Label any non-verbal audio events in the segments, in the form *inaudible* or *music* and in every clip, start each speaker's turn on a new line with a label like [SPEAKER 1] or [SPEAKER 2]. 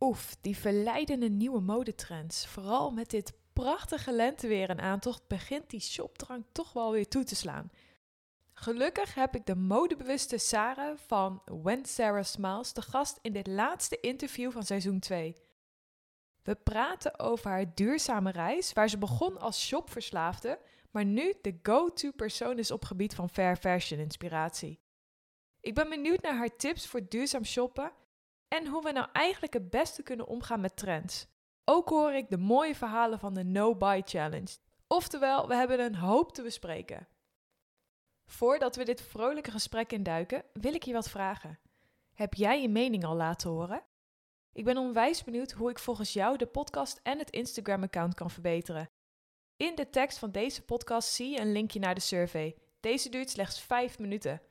[SPEAKER 1] Oef, die verleidende nieuwe modetrends. Vooral met dit prachtige lenteweer en aantocht begint die shopdrang toch wel weer toe te slaan. Gelukkig heb ik de modebewuste Sarah van When Sarah Smiles te gast in dit laatste interview van seizoen 2. We praten over haar duurzame reis, waar ze begon als shopverslaafde, maar nu de go-to persoon is op gebied van fair fashion inspiratie. Ik ben benieuwd naar haar tips voor duurzaam shoppen en hoe we nou eigenlijk het beste kunnen omgaan met trends. Ook hoor ik de mooie verhalen van de No Buy Challenge. Oftewel, we hebben een hoop te bespreken. Voordat we dit vrolijke gesprek induiken, wil ik je wat vragen. Heb jij je mening al laten horen? Ik ben onwijs benieuwd hoe ik volgens jou de podcast en het Instagram-account kan verbeteren. In de tekst van deze podcast zie je een linkje naar de survey. Deze duurt slechts 5 minuten.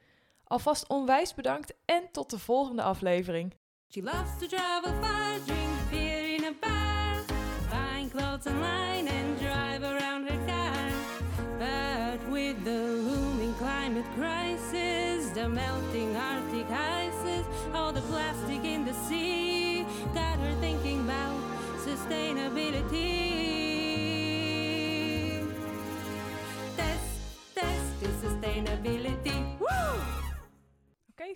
[SPEAKER 1] Alvast onwijs bedankt en tot de volgende aflevering.
[SPEAKER 2] She loves to travel far, drink beer in a bar, buying clothes online and drive around her car. But with the looming climate crisis, the melting Arctic ices, all the plastic in the sea, got her thinking about sustainability. Test, test is sustainability.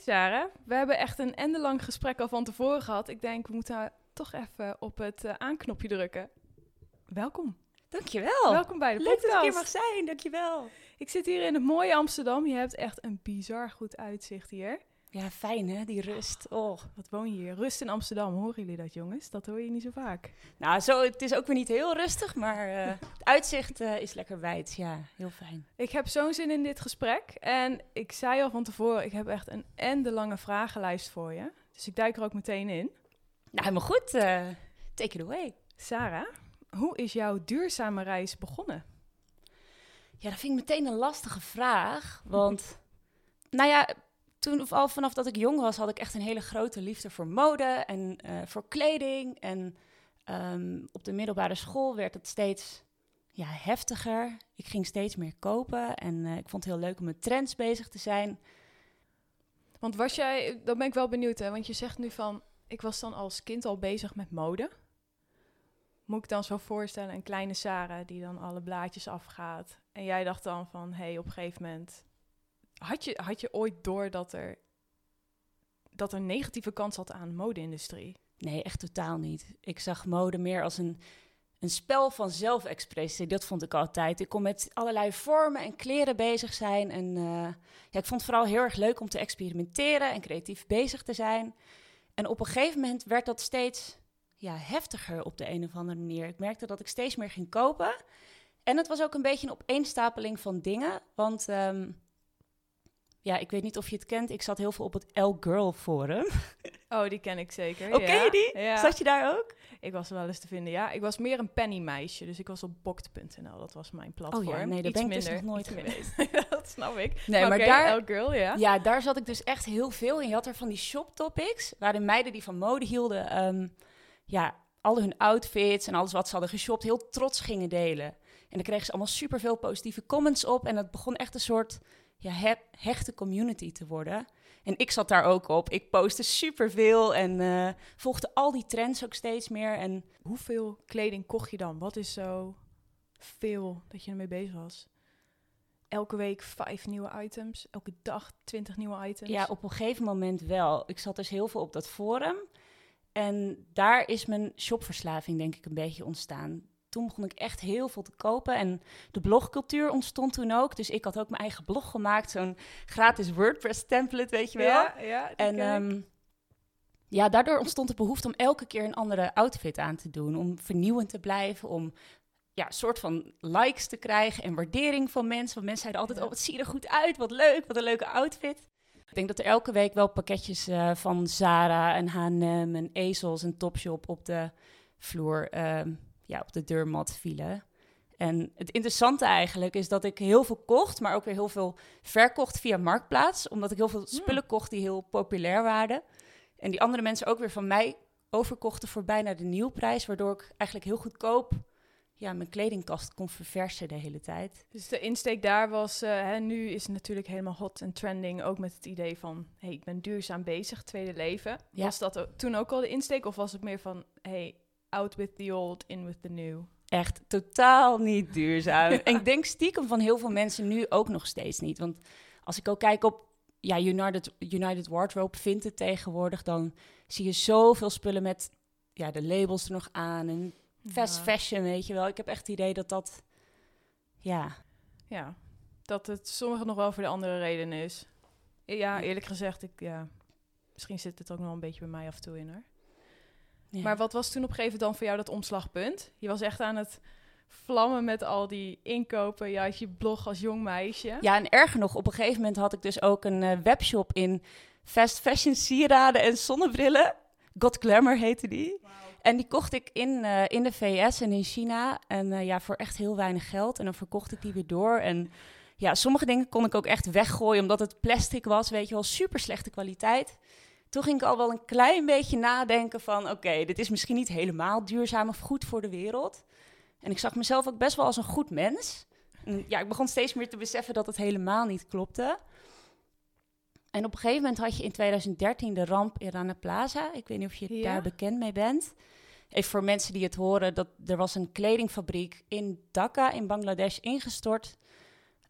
[SPEAKER 1] Sarah. We hebben echt een endelang gesprek al van tevoren gehad. Ik denk, we moeten toch even op het eh, aanknopje drukken. Welkom.
[SPEAKER 3] Dankjewel.
[SPEAKER 1] Welkom bij de
[SPEAKER 3] Oh, Leuk dat ik
[SPEAKER 1] podcast.
[SPEAKER 3] hier mag zijn, dankjewel.
[SPEAKER 1] Ik zit hier in het mooie Amsterdam. Je hebt echt een bizar goed uitzicht hier.
[SPEAKER 3] Ja, fijn hè, die rust. Oh.
[SPEAKER 1] Wat woon je hier? Rust in Amsterdam. Horen jullie dat, jongens? Dat hoor je niet zo vaak.
[SPEAKER 3] Nou, zo, het is ook weer niet heel rustig, maar eh, het uitzicht eh, is lekker wijd. Ja, heel fijn.
[SPEAKER 1] Ik heb zo'n zin in dit gesprek. En ik zei al van tevoren, ik heb echt een endelange vragenlijst voor je. Dus ik duik er ook meteen in.
[SPEAKER 3] Nou, helemaal goed. eh, take it away.
[SPEAKER 1] Sarah, hoe is jouw duurzame reis begonnen?
[SPEAKER 3] Ja, dat vind ik meteen een lastige vraag. Want, nou ja, toen al vanaf dat ik jong was, had ik echt een hele grote liefde voor mode en eh, voor kleding. En ehm, op de middelbare school werd het steeds ja, heftiger. Ik ging steeds meer kopen en eh, ik vond het heel leuk om met trends bezig te zijn.
[SPEAKER 1] Want was jij, dan ben ik wel benieuwd, hè? Want je zegt nu van, ik was dan als kind al bezig met mode. Moet ik dan zo voorstellen, een kleine Sarah die dan alle blaadjes afgaat. En jij dacht dan van, hé, hey, op een gegeven moment... Had je, had je ooit door dat er, dat er negatieve kant zat aan de mode-industrie?
[SPEAKER 3] Nee, echt totaal niet. Ik zag mode meer als een, een spel van zelfexpressie. Dat vond ik altijd. Ik kon met allerlei vormen en kleren bezig zijn. En eh, ja, ik vond het vooral heel erg leuk om te experimenteren en creatief bezig te zijn. En op een gegeven moment werd dat steeds ja, heftiger op de een of andere manier. Ik merkte dat ik steeds meer ging kopen. En het was ook een beetje een opeenstapeling van dingen. Want ehm, ja, ik weet niet of je het kent. Ik zat heel veel op het L-Girl forum. *laughs*
[SPEAKER 1] Oh, die ken ik zeker. Ja.
[SPEAKER 3] je die?
[SPEAKER 1] Ja.
[SPEAKER 3] Zat je daar ook?
[SPEAKER 1] Ik was er wel eens te vinden, ja. Ik was meer een pennymeisje, dus ik was op bokt.nl. Dat was mijn platform.
[SPEAKER 3] Oh nee, daar
[SPEAKER 1] Iets
[SPEAKER 3] ben ik dus nog nooit geweest. *laughs*
[SPEAKER 1] dat snap ik.
[SPEAKER 3] Nee, maar
[SPEAKER 1] Oké,
[SPEAKER 3] daar-
[SPEAKER 1] L-girl, ja.
[SPEAKER 3] Ja, daar zat ik dus echt heel veel in. Je had er van die shop topics, waarin meiden die van mode hielden, ehm, ja, al hun outfits en alles wat ze hadden geshopt, heel trots gingen delen. En dan kregen ze allemaal superveel positieve comments op. En het begon echt een soort ja, he- hechte community te worden. En ik zat daar ook op. Ik postte superveel en eh, volgde al die trends ook steeds meer. En
[SPEAKER 1] Hoeveel kleding kocht je dan? Wat is zo veel dat je ermee bezig was? Elke week vijf nieuwe items, elke dag twintig nieuwe items.
[SPEAKER 3] Ja, op een gegeven moment wel. Ik zat dus heel veel op dat forum. En daar is mijn shopverslaving denk ik een beetje ontstaan. Toen begon ik echt heel veel te kopen. En de blogcultuur ontstond toen ook. Dus ik had ook mijn eigen blog gemaakt. Zo'n gratis WordPress template, weet je wel.
[SPEAKER 1] ja, ja
[SPEAKER 3] en ehm, ja, daardoor ontstond de behoefte om elke keer een andere outfit aan te doen. Om vernieuwend te blijven, om ja, een soort van likes te krijgen en waardering van mensen. Want mensen zeiden altijd,
[SPEAKER 1] Ja.
[SPEAKER 3] oh, wat zie je er goed uit, wat leuk, wat een leuke outfit. Ik denk dat er elke week wel pakketjes eh, van Zara en H&M en Ezels en Topshop op de vloer, ehm, ja, op de deurmat vielen. En het interessante eigenlijk is dat ik heel veel kocht, maar ook weer heel veel verkocht via Marktplaats. Omdat ik heel veel spullen kocht die heel populair waren. En die andere mensen ook weer van mij overkochten voor bijna de nieuwprijs. Waardoor ik eigenlijk heel goedkoop ja, mijn kledingkast kon verversen de hele tijd.
[SPEAKER 1] Dus de insteek daar was, eh, hè, nu is het natuurlijk helemaal hot en trending, ook met het idee van, hey, ik ben duurzaam bezig, tweede leven.
[SPEAKER 3] Ja.
[SPEAKER 1] Was dat toen ook al de insteek of was het meer van, hey, out with the old, in with the new?
[SPEAKER 3] Echt totaal niet duurzaam. *laughs* En ik denk stiekem van heel veel mensen nu ook nog steeds niet. Want als ik ook kijk op ja, United, United Wardrobe, vindt het tegenwoordig, dan zie je zoveel spullen met ja, de labels er nog aan en fast
[SPEAKER 1] Ja.
[SPEAKER 3] fashion, weet je wel. Ik heb echt het idee dat dat, ja,
[SPEAKER 1] Ja, dat het sommigen nog wel voor de andere reden is. Ja, eerlijk gezegd, ik, ja, misschien zit het ook nog wel een beetje bij mij af en toe in hoor.
[SPEAKER 3] Ja.
[SPEAKER 1] Maar wat was toen op een gegeven moment dan voor jou dat omslagpunt? Je was echt aan het vlammen met al die inkopen. Je had je blog als jong meisje.
[SPEAKER 3] Ja, en erger nog, op een gegeven moment had ik dus ook een eh, webshop in fast fashion sieraden en zonnebrillen. God Glamour heette die. En die kocht ik in, eh, in de VS en in China. En eh, ja, voor echt heel weinig geld. En dan verkocht ik die weer door. En ja, sommige dingen kon ik ook echt weggooien, omdat het plastic was, weet je wel, super slechte kwaliteit. Toen ging ik al wel een klein beetje nadenken van, oké, dit is misschien niet helemaal duurzaam of goed voor de wereld. En ik zag mezelf ook best wel als een goed mens. En ja, ik begon steeds meer te beseffen dat het helemaal niet klopte. En op een gegeven moment had je in 2013 de ramp in Rana Plaza. Ik weet niet of je
[SPEAKER 1] Ja.
[SPEAKER 3] daar bekend mee bent. Even voor mensen die het horen, dat er was een kledingfabriek in Dhaka in Bangladesh ingestort.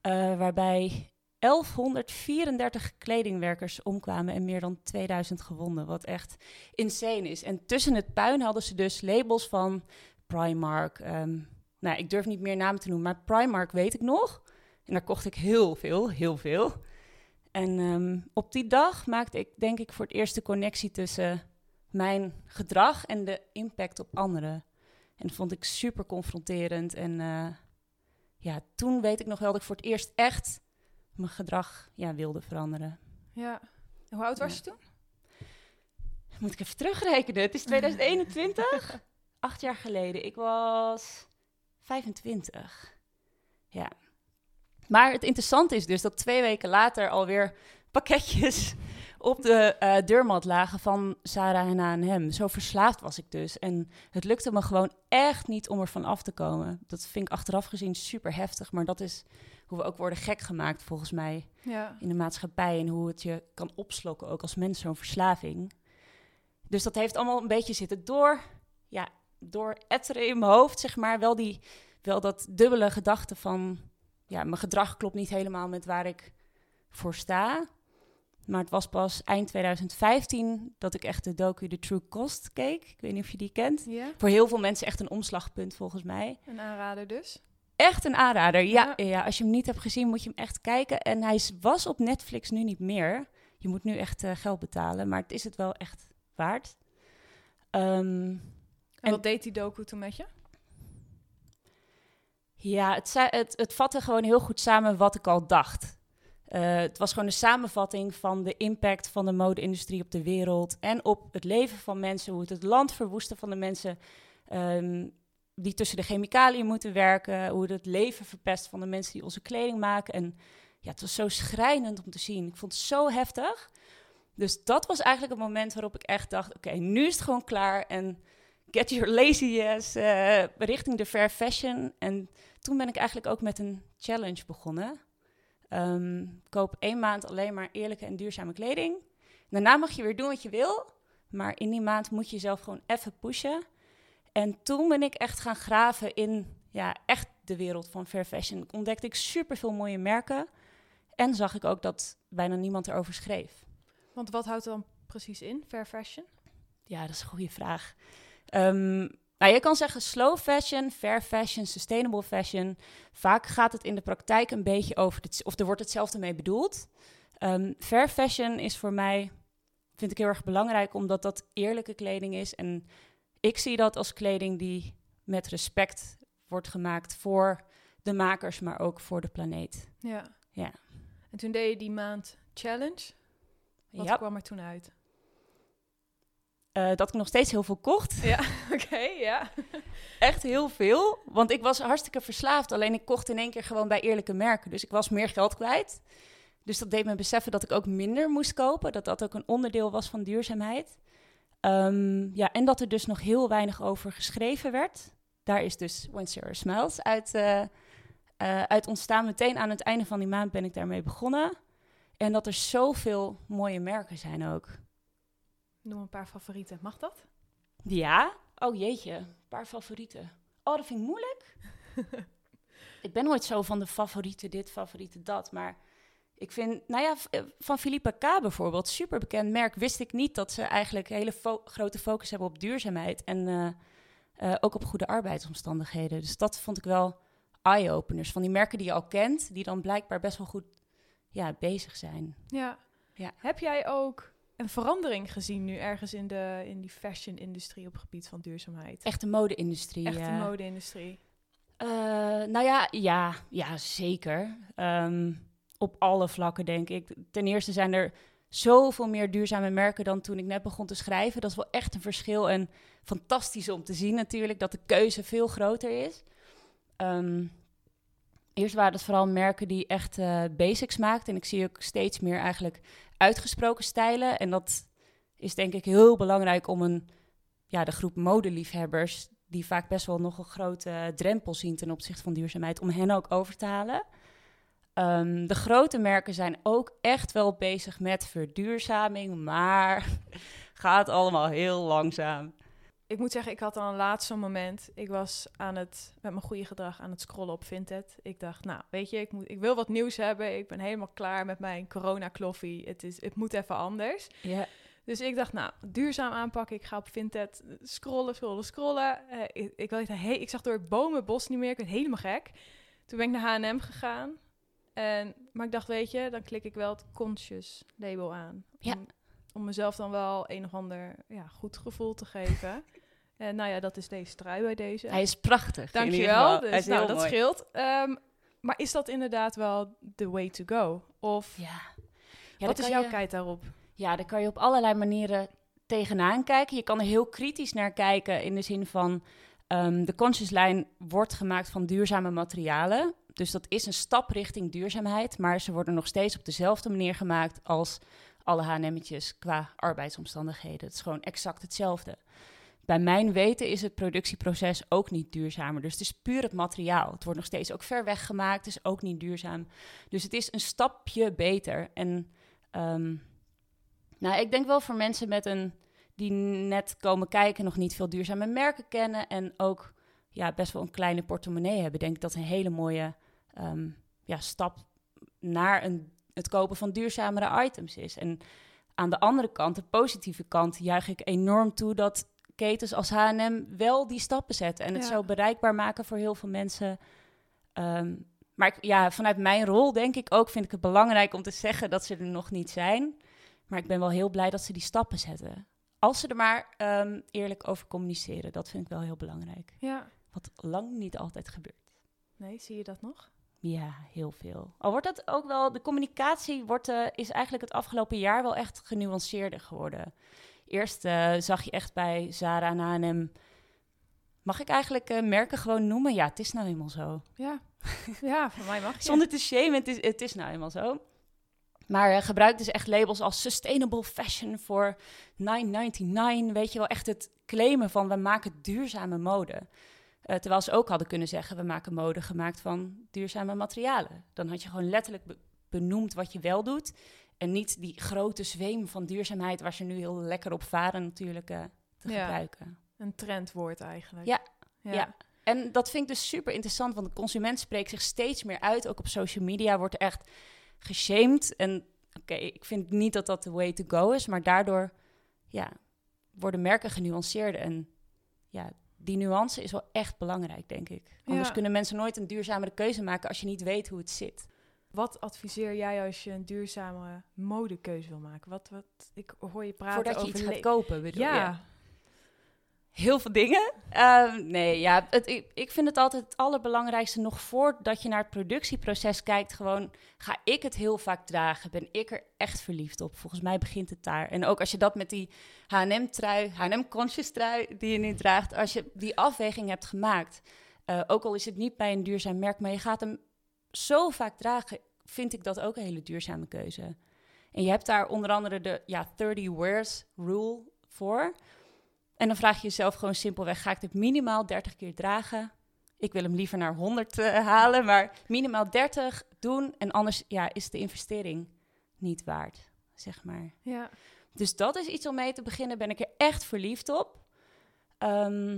[SPEAKER 3] eh, waarbij 1134 kledingwerkers omkwamen en meer dan 2000 gewonden. Wat echt insane is. En tussen het puin hadden ze dus labels van Primark. ehm, nou, ik durf niet meer namen te noemen, maar Primark weet ik nog. En daar kocht ik heel veel, heel veel. En ehm, op die dag maakte ik denk ik voor het eerst de connectie tussen mijn gedrag en de impact op anderen. En dat vond ik super confronterend. En eh, ja, toen weet ik nog wel dat ik voor het eerst echt mijn gedrag ja, wilde veranderen.
[SPEAKER 1] Ja. Hoe oud was
[SPEAKER 3] Ja.
[SPEAKER 1] je toen?
[SPEAKER 3] Moet ik even terugrekenen? Het is 2021. *laughs* Acht jaar geleden. Ik was 25. Ja. Maar het interessante is dus dat twee weken later alweer pakketjes op de eh, deurmat lagen van Sarah en H&M. Zo verslaafd was ik dus. En het lukte me gewoon echt niet om ervan af te komen. Dat vind ik achteraf gezien super heftig. Maar dat is hoe we ook worden gek gemaakt volgens mij
[SPEAKER 1] Ja.
[SPEAKER 3] in de maatschappij en hoe het je kan opslokken, ook als mens, zo'n verslaving. Dus dat heeft allemaal een beetje zitten door, ja, door etteren in mijn hoofd, zeg maar. Wel, die, wel dat dubbele gedachte van, ja, mijn gedrag klopt niet helemaal met waar ik voor sta. Maar het was pas eind 2015 dat ik echt de docu The True Cost keek. Ik weet niet of je die kent. Voor heel veel mensen echt een omslagpunt volgens mij.
[SPEAKER 1] Een aanrader dus.
[SPEAKER 3] Echt een aanrader. Ja,
[SPEAKER 1] Ja.
[SPEAKER 3] ja. als je hem niet hebt gezien, moet je hem echt kijken. En hij was op Netflix nu niet meer. Je moet nu echt eh, geld betalen, maar het is het wel echt waard. Ehm,
[SPEAKER 1] En, wat deed die docu toen met je?
[SPEAKER 3] ja, het, het, het vatte gewoon heel goed samen wat ik al dacht. Eh, het was gewoon een samenvatting van de impact van de mode-industrie op de wereld en op het leven van mensen, hoe het het land verwoesten van de mensen ehm, die tussen de chemicaliën moeten werken, hoe het het leven verpest van de mensen die onze kleding maken. En ja, het was zo schrijnend om te zien. Ik vond het zo heftig. Dus dat was eigenlijk het moment waarop ik echt dacht: oké, nu is het gewoon klaar en get your lazy ass eh, richting de fair fashion. En toen ben ik eigenlijk ook met een challenge begonnen. Ehm, koop één maand alleen maar eerlijke en duurzame kleding. Daarna mag je weer doen wat je wil. Maar in die maand moet je jezelf gewoon even pushen. En toen ben ik echt gaan graven in ja, echt de wereld van fair fashion. Ontdekte ik superveel mooie merken. En zag ik ook dat bijna niemand erover schreef.
[SPEAKER 1] Want wat houdt dan precies in, fair fashion?
[SPEAKER 3] Ja, dat is een goede vraag. Ehm, nou, je kan zeggen slow fashion, fair fashion, sustainable fashion. Vaak gaat het in de praktijk een beetje over, het, of er wordt hetzelfde mee bedoeld. Ehm, fair fashion is voor mij, vind ik heel erg belangrijk, omdat dat eerlijke kleding is. En ik zie dat als kleding die met respect wordt gemaakt voor de makers, maar ook voor de planeet.
[SPEAKER 1] Ja.
[SPEAKER 3] Ja.
[SPEAKER 1] En toen deed je die maand challenge. Wat kwam er toen uit?
[SPEAKER 3] Eh, dat ik nog steeds heel veel kocht.
[SPEAKER 1] Ja, *laughs* oké, ja. *laughs*
[SPEAKER 3] Echt heel veel. Want ik was hartstikke verslaafd. Alleen ik kocht in één keer gewoon bij eerlijke merken. Dus ik was meer geld kwijt. Dus dat deed me beseffen dat ik ook minder moest kopen. Dat dat ook een onderdeel was van duurzaamheid. Ehm, ja, en dat er dus nog heel weinig over geschreven werd. daar is dus When Sarah Smiles uit, eh, eh, uit ontstaan. Meteen aan het einde van die maand ben ik daarmee begonnen. En dat er zoveel mooie merken zijn ook.
[SPEAKER 1] Noem een paar favorieten. Mag dat?
[SPEAKER 3] Ja? Oh jeetje, een paar favorieten. Oh, dat vind ik moeilijk. *laughs* ik ben nooit zo van de favorieten dit, favorieten dat. Maar ik vind, nou ja, eh, van Philippa K bijvoorbeeld, super bekend merk, wist ik niet dat ze eigenlijk een hele fo- grote focus hebben op duurzaamheid. En eh, eh, ook op goede arbeidsomstandigheden. Dus dat vond ik wel eye-openers. Van die merken die je al kent, die dan blijkbaar best wel goed ja, bezig zijn.
[SPEAKER 1] Ja.
[SPEAKER 3] Ja.
[SPEAKER 1] Heb jij ook een verandering gezien nu ergens in, de, in die fashion-industrie op het gebied van duurzaamheid?
[SPEAKER 3] Echte mode-industrie.
[SPEAKER 1] Echte
[SPEAKER 3] eh.
[SPEAKER 1] mode-industrie.
[SPEAKER 3] Eh, nou ja, ja, ja zeker. Ehm, op alle vlakken, denk ik. Ten eerste zijn er zoveel meer duurzame merken dan toen ik net begon te schrijven. Dat is wel echt een verschil en fantastisch om te zien natuurlijk, dat de keuze veel groter is. Ehm, eerst waren het vooral merken die echt eh, basics maakten. En ik zie ook steeds meer eigenlijk uitgesproken stijlen. En dat is denk ik heel belangrijk om een, ja, de groep modeliefhebbers die vaak best wel nog een grote drempel zien ten opzichte van duurzaamheid, om hen ook over te halen. Ehm, de grote merken zijn ook echt wel bezig met verduurzaming, maar *laughs* gaat allemaal heel langzaam.
[SPEAKER 1] Ik moet zeggen, ik had al een laatste moment. Ik was aan het, met mijn goede gedrag aan het scrollen op Vinted. Ik dacht, nou, weet je, ik, moet, ik wil wat nieuws hebben. Ik ben helemaal klaar met mijn corona-kloffie. Het, is, het moet even anders.
[SPEAKER 3] Ja.
[SPEAKER 1] Dus ik dacht, nou, duurzaam aanpakken. Ik ga op Vinted scrollen, scrollen, scrollen. Eh, ik, ik, hey, ik zag door het bomenbos niet meer. Ik werd helemaal gek. Toen ben ik naar H&M gegaan. En, maar ik dacht, weet je, dan klik ik wel het conscious label aan.
[SPEAKER 3] Ja.
[SPEAKER 1] Om, om mezelf dan wel een of ander ja, goed gevoel te geven. *laughs* en nou ja, dat is deze trui bij deze.
[SPEAKER 3] Hij is prachtig.
[SPEAKER 1] Dankjewel. Dus,
[SPEAKER 3] Hij is
[SPEAKER 1] nou,
[SPEAKER 3] heel
[SPEAKER 1] dat
[SPEAKER 3] mooi.
[SPEAKER 1] scheelt. Ehm, maar is dat inderdaad wel the way to go? Of
[SPEAKER 3] Ja. Ja,
[SPEAKER 1] wat is jouw
[SPEAKER 3] je-
[SPEAKER 1] kijk daarop?
[SPEAKER 3] Ja, daar kan je op allerlei manieren tegenaan kijken. Je kan er heel kritisch naar kijken in de zin van... ehm, de conscious lijn wordt gemaakt van duurzame materialen. Dus dat is een stap richting duurzaamheid. Maar ze worden nog steeds op dezelfde manier gemaakt als alle H&M'tjes qua arbeidsomstandigheden. Het is gewoon exact hetzelfde. Bij mijn weten is het productieproces ook niet duurzamer. Dus het is puur het materiaal. Het wordt nog steeds ook ver weg gemaakt, is ook niet duurzaam. Dus het is een stapje beter. En ehm, nou, ik denk wel voor mensen met een die net komen kijken, nog niet veel duurzame merken kennen en ook ja, best wel een kleine portemonnee hebben, denk ik dat een hele mooie ehm, ja, stap naar een, het kopen van duurzamere items is. En aan de andere kant, de positieve kant, juich ik enorm toe dat ketens als H&M wel die stappen zetten en het
[SPEAKER 1] Ja.
[SPEAKER 3] zo bereikbaar maken voor heel veel mensen. Ehm, maar ik, ja, vanuit mijn rol denk ik ook, vind ik het belangrijk om te zeggen dat ze er nog niet zijn. Maar ik ben wel heel blij dat ze die stappen zetten. Als ze er maar ehm, eerlijk over communiceren, dat vind ik wel heel belangrijk.
[SPEAKER 1] Ja.
[SPEAKER 3] Wat lang niet altijd gebeurt.
[SPEAKER 1] Nee, zie je dat nog?
[SPEAKER 3] Ja, heel veel. Al wordt dat ook wel, de communicatie wordt, eh, is eigenlijk het afgelopen jaar wel echt genuanceerder geworden. Eerst eh, zag je echt bij Zara en H&M, mag ik eigenlijk eh, merken gewoon noemen? Ja, het is nou eenmaal zo.
[SPEAKER 1] Ja. ja, voor mij mag je.
[SPEAKER 3] Zonder te shamen, het is, het is nou eenmaal zo. Maar uh, gebruik dus echt labels als sustainable fashion voor 9,99. Weet je wel, echt het claimen van we maken duurzame mode. Uh, terwijl ze ook hadden kunnen zeggen, we maken mode gemaakt van duurzame materialen. Dan had je gewoon letterlijk be benoemd wat je wel doet. En niet die grote zweem van duurzaamheid waar ze nu heel lekker op varen natuurlijk uh, te
[SPEAKER 1] Ja.
[SPEAKER 3] gebruiken.
[SPEAKER 1] Een trendwoord eigenlijk.
[SPEAKER 3] Ja. Ja. En dat vind ik dus super interessant, want de consument spreekt zich steeds meer uit. Ook op social media wordt er echt geshamed. En oké, ik vind niet dat dat de way to go is, maar daardoor ja, worden merken genuanceerder. En ja, die nuance is wel echt belangrijk, denk ik. Anders
[SPEAKER 1] Ja.
[SPEAKER 3] kunnen mensen nooit een duurzamere keuze maken als je niet weet hoe het zit.
[SPEAKER 1] Wat adviseer jij als je een duurzame modekeuze wil maken? Wat, wat, ik hoor je praten
[SPEAKER 3] Voordat je
[SPEAKER 1] over
[SPEAKER 3] iets
[SPEAKER 1] le-
[SPEAKER 3] gaat kopen, bedoel
[SPEAKER 1] Ja,
[SPEAKER 3] je? Heel veel dingen. Ehm, nee, ja, het, ik, ik vind het altijd het allerbelangrijkste nog voordat je naar het productieproces kijkt. Gewoon, ga ik het heel vaak dragen? Ben ik er echt verliefd op? Volgens mij begint het daar. En ook als je dat met die H&M-trui, H&M-conscious trui die je nu draagt, als je die afweging hebt gemaakt, eh, ook al is het niet bij een duurzaam merk, maar je gaat hem zo vaak dragen, vind ik dat ook een hele duurzame keuze. En je hebt daar onder andere de ja, 30 wears rule voor. En dan vraag je jezelf gewoon simpelweg, ga ik dit minimaal 30 keer dragen? Ik wil hem liever naar 100 eh, halen, maar minimaal 30 doen. En anders ja, is de investering niet waard, zeg maar.
[SPEAKER 1] Ja.
[SPEAKER 3] Dus dat is iets om mee te beginnen. Ben ik er echt verliefd op. Ehm,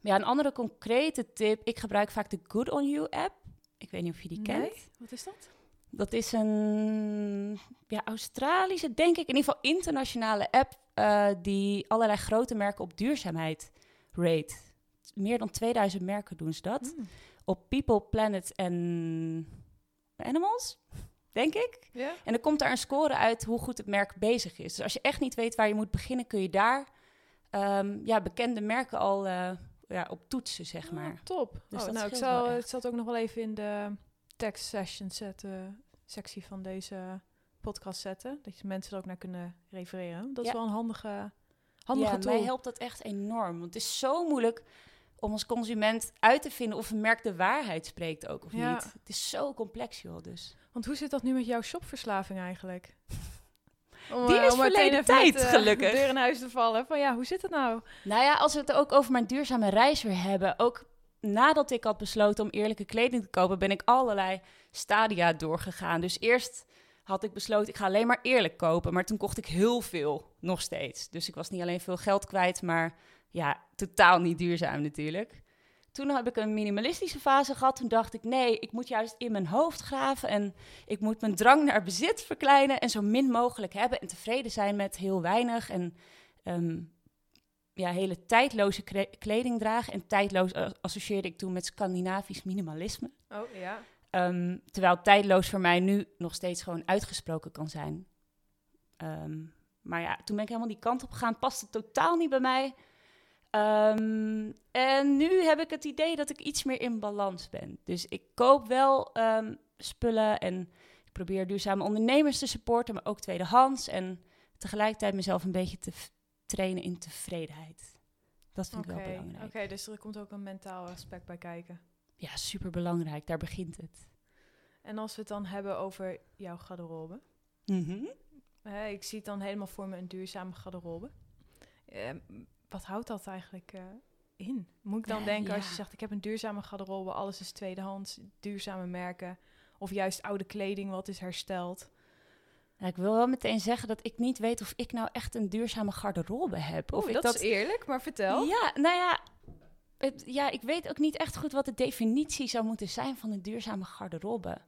[SPEAKER 3] ja, een andere concrete tip. Ik gebruik vaak de Good On You app. Ik weet niet of je die kent.
[SPEAKER 1] Nee? Wat is dat?
[SPEAKER 3] Dat is een ja, Australische, denk ik, in ieder geval internationale app eh, die allerlei grote merken op duurzaamheid rate. Meer dan 2000 merken doen ze dat.
[SPEAKER 1] Mm.
[SPEAKER 3] Op People, Planet en Animals, denk ik. En dan komt daar een score uit hoe goed het merk bezig is. Dus als je echt niet weet waar je moet beginnen, kun je daar ehm, ja, bekende merken al eh, ja, op toetsen, zeg maar.
[SPEAKER 1] Ah, top.
[SPEAKER 3] Dus
[SPEAKER 1] oh, nou, ik zal, ik zal het ook nog wel even in de text session zetten, sectie van deze podcast zetten. Dat je mensen er ook naar kunnen refereren. Dat is wel een handige, handige
[SPEAKER 3] ja,
[SPEAKER 1] tool.
[SPEAKER 3] mij helpt dat echt enorm. Want het is zo moeilijk om als consument uit te vinden of een merk de waarheid spreekt ook of
[SPEAKER 1] Ja.
[SPEAKER 3] niet. Het is zo complex, joh. Dus.
[SPEAKER 1] Want hoe zit dat nu met jouw shopverslaving eigenlijk? Om,
[SPEAKER 3] Die
[SPEAKER 1] eh,
[SPEAKER 3] is
[SPEAKER 1] om
[SPEAKER 3] verleden
[SPEAKER 1] met,
[SPEAKER 3] tijd, gelukkig.
[SPEAKER 1] deur in huis te vallen. Van ja, hoe zit het nou?
[SPEAKER 3] Nou ja, als we het ook over mijn duurzame reis weer hebben. Ook nadat ik had besloten om eerlijke kleding te kopen, ben ik allerlei stadia doorgegaan. Dus eerst had ik besloten, ik ga alleen maar eerlijk kopen. Maar toen kocht ik heel veel, nog steeds. Dus ik was niet alleen veel geld kwijt, maar ja, totaal niet duurzaam natuurlijk. Toen heb ik een minimalistische fase gehad. Toen dacht ik, nee, ik moet juist in mijn hoofd graven. En ik moet mijn drang naar bezit verkleinen. En zo min mogelijk hebben. En tevreden zijn met heel weinig. En ehm, ja, hele tijdloze kleding dragen. En tijdloos associeerde ik toen met Scandinavisch minimalisme.
[SPEAKER 1] Oh ja.
[SPEAKER 3] Ehm, terwijl tijdloos voor mij nu nog steeds gewoon uitgesproken kan zijn. Ehm, maar ja, toen ben ik helemaal die kant op gegaan. Paste totaal niet bij mij. Ehm, en nu heb ik het idee dat ik iets meer in balans ben. Dus ik koop wel ehm, spullen en ik probeer duurzame ondernemers te supporten, maar ook tweedehands. En tegelijkertijd mezelf een beetje te trainen in tevredenheid. Dat vind ik wel belangrijk.
[SPEAKER 1] Oké, dus er komt ook een mentaal aspect bij kijken.
[SPEAKER 3] Ja, super belangrijk. Daar begint het.
[SPEAKER 1] En als we het dan hebben over jouw garderobe.
[SPEAKER 3] Mhm.
[SPEAKER 1] Ik zie het dan helemaal voor me een duurzame garderobe. Ehm, wat houdt dat eigenlijk eh, in? Moet ik dan denken als je zegt ik heb een duurzame garderobe, alles is tweedehands, duurzame merken. Of juist oude kleding wat is hersteld.
[SPEAKER 3] Nou, ik wil wel meteen zeggen dat ik niet weet of ik nou echt een duurzame garderobe heb. Of ik
[SPEAKER 1] dat, is eerlijk, maar vertel.
[SPEAKER 3] Ja, nou ja, het, ja, ik weet ook niet echt goed wat de definitie zou moeten zijn van een duurzame garderobe.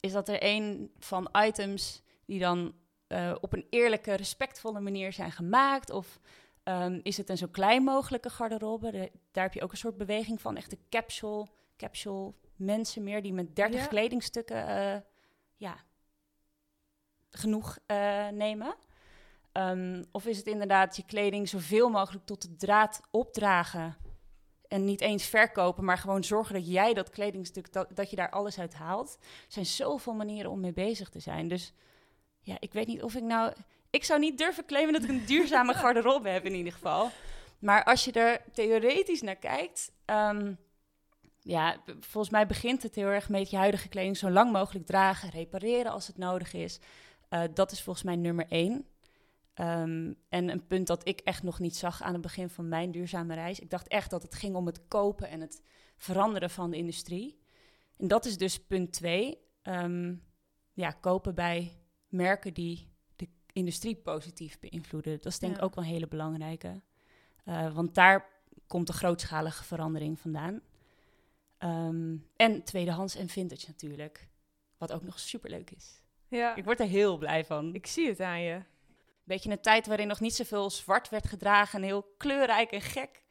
[SPEAKER 3] Is dat er een van items die dan eh, op een eerlijke, respectvolle manier zijn gemaakt? Of ehm, is het een zo klein mogelijke garderobe? De- daar heb je ook een soort beweging van, echte capsule, capsule mensen meer die met 30
[SPEAKER 1] Ja.
[SPEAKER 3] kledingstukken eh, ja, genoeg eh, nemen. Ehm, of is het inderdaad je kleding zoveel mogelijk tot de draad opdragen en niet eens verkopen, maar gewoon zorgen dat jij dat kledingstuk, dat, dat je daar alles uit haalt. Er zijn zoveel manieren om mee bezig te zijn. Dus ja, ik weet niet of ik nou... Ik zou niet durven claimen dat ik een duurzame *laughs* garderobe heb in ieder geval. Maar als je er theoretisch naar kijkt... ehm, ja, volgens mij begint het heel erg met je huidige kleding zo lang mogelijk dragen, repareren als het nodig is. Eh, dat is volgens mij nummer één. Ehm, en een punt dat ik echt nog niet zag aan het begin van mijn duurzame reis. Ik dacht echt dat het ging om het kopen en het veranderen van de industrie. En dat is dus punt twee. Ehm, ja, kopen bij merken die industrie positief beïnvloeden. Dat is denk ik
[SPEAKER 1] Ja.
[SPEAKER 3] ook wel een hele belangrijke. Eh, want daar komt de grootschalige verandering vandaan. Ehm, en tweedehands en vintage natuurlijk. Wat ook nog superleuk is.
[SPEAKER 1] Ja,
[SPEAKER 3] Ik word er heel blij van.
[SPEAKER 1] ik zie het aan je.
[SPEAKER 3] Beetje een tijd waarin nog niet zoveel zwart werd gedragen en heel kleurrijk en gek.